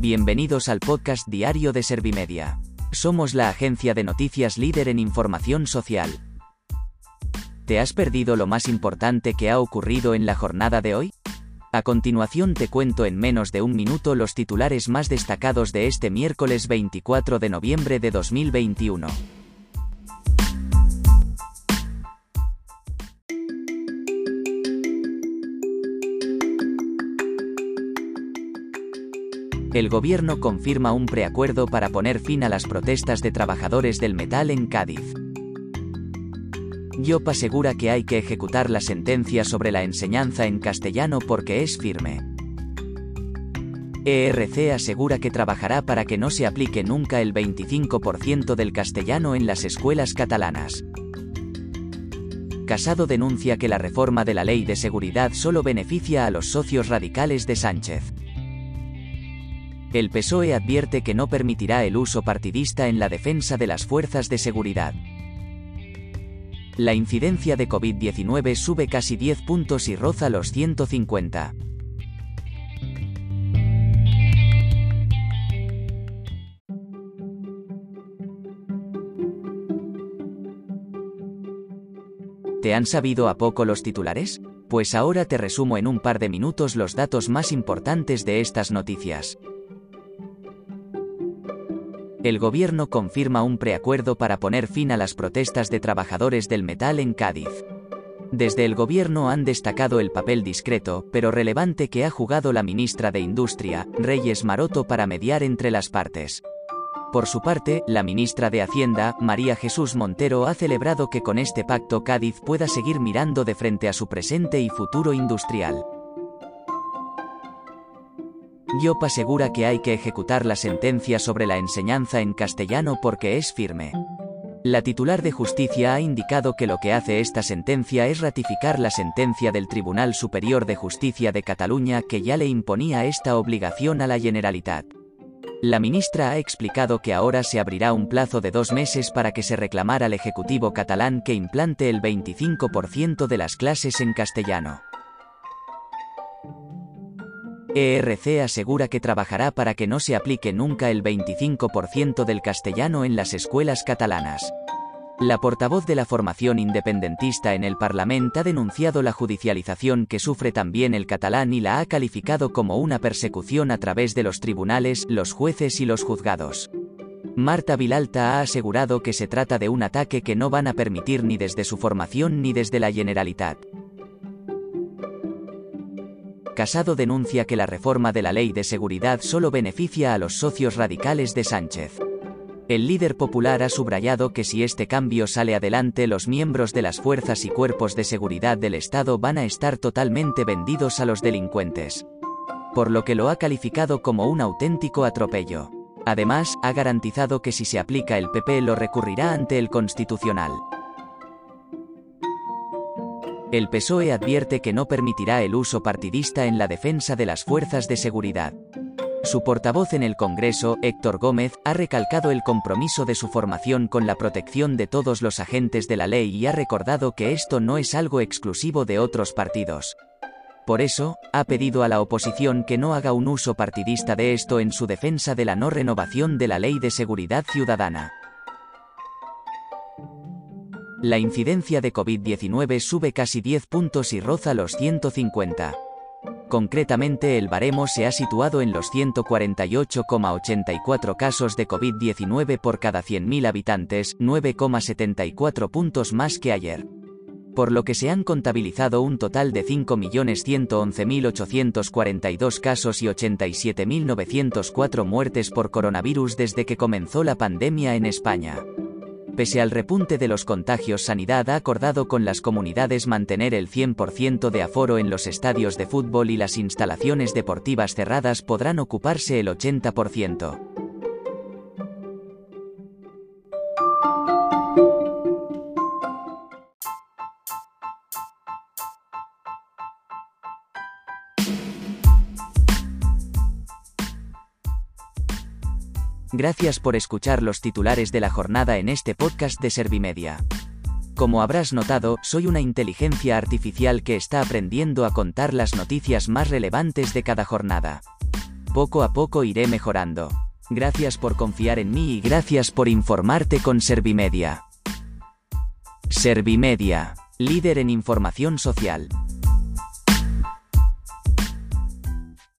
Bienvenidos al podcast diario de Servimedia. Somos la agencia de noticias líder en información social. ¿Te has perdido lo más importante que ha ocurrido en la jornada de hoy? A continuación te cuento en menos de un minuto los titulares más destacados de este miércoles 24 de noviembre de 2021. El gobierno confirma un preacuerdo para poner fin a las protestas de trabajadores del metal en Cádiz. Yop asegura que hay que ejecutar la sentencia sobre la enseñanza en castellano porque es firme. ERC asegura que trabajará para que no se aplique nunca el 25% del castellano en las escuelas catalanas. Casado denuncia que la reforma de la ley de seguridad solo beneficia a los socios radicales de Sánchez. El PSOE advierte que no permitirá el uso partidista en la defensa de las fuerzas de seguridad. La incidencia de COVID-19 sube casi 10 puntos y roza los 150. ¿Te han sabido a poco los titulares? Pues ahora te resumo en un par de minutos los datos más importantes de estas noticias. El gobierno confirma un preacuerdo para poner fin a las protestas de trabajadores del metal en Cádiz. Desde el gobierno han destacado el papel discreto, pero relevante que ha jugado la ministra de Industria, Reyes Maroto, para mediar entre las partes. Por su parte, la ministra de Hacienda, María Jesús Montero, ha celebrado que con este pacto Cádiz pueda seguir mirando de frente a su presente y futuro industrial. Yop asegura que hay que ejecutar la sentencia sobre la enseñanza en castellano porque es firme. La titular de justicia ha indicado que lo que hace esta sentencia es ratificar la sentencia del Tribunal Superior de Justicia de Cataluña que ya le imponía esta obligación a la Generalitat. La ministra ha explicado que ahora se abrirá un plazo de dos meses para que se reclamara al Ejecutivo catalán que implante el 25% de las clases en castellano. ERC asegura que trabajará para que no se aplique nunca el 25% del castellano en las escuelas catalanas. La portavoz de la formación independentista en el Parlamento ha denunciado la judicialización que sufre también el catalán y la ha calificado como una persecución a través de los tribunales, los jueces y los juzgados. Marta Vilalta ha asegurado que se trata de un ataque que no van a permitir ni desde su formación ni desde la Generalitat. Casado denuncia que la reforma de la ley de seguridad solo beneficia a los socios radicales de Sánchez. El líder popular ha subrayado que si este cambio sale adelante los miembros de las fuerzas y cuerpos de seguridad del Estado van a estar totalmente vendidos a los delincuentes. Por lo que lo ha calificado como un auténtico atropello. Además, ha garantizado que si se aplica el PP lo recurrirá ante el Constitucional. El PSOE advierte que no permitirá el uso partidista en la defensa de las fuerzas de seguridad. Su portavoz en el Congreso, Héctor Gómez, ha recalcado el compromiso de su formación con la protección de todos los agentes de la ley y ha recordado que esto no es algo exclusivo de otros partidos. Por eso, ha pedido a la oposición que no haga un uso partidista de esto en su defensa de la no renovación de la Ley de Seguridad Ciudadana. La incidencia de COVID-19 sube casi 10 puntos y roza los 150. Concretamente el baremo se ha situado en los 148,84 casos de COVID-19 por cada 100.000 habitantes, 9,74 puntos más que ayer. Por lo que se han contabilizado un total de 5.111.842 casos y 87.904 muertes por coronavirus desde que comenzó la pandemia en España. Pese al repunte de los contagios, Sanidad ha acordado con las comunidades mantener el 100% de aforo en los estadios de fútbol y las instalaciones deportivas cerradas podrán ocuparse el 80%. Gracias por escuchar los titulares de la jornada en este podcast de Servimedia. Como habrás notado, soy una inteligencia artificial que está aprendiendo a contar las noticias más relevantes de cada jornada. Poco a poco iré mejorando. Gracias por confiar en mí y gracias por informarte con Servimedia. Servimedia, líder en información social.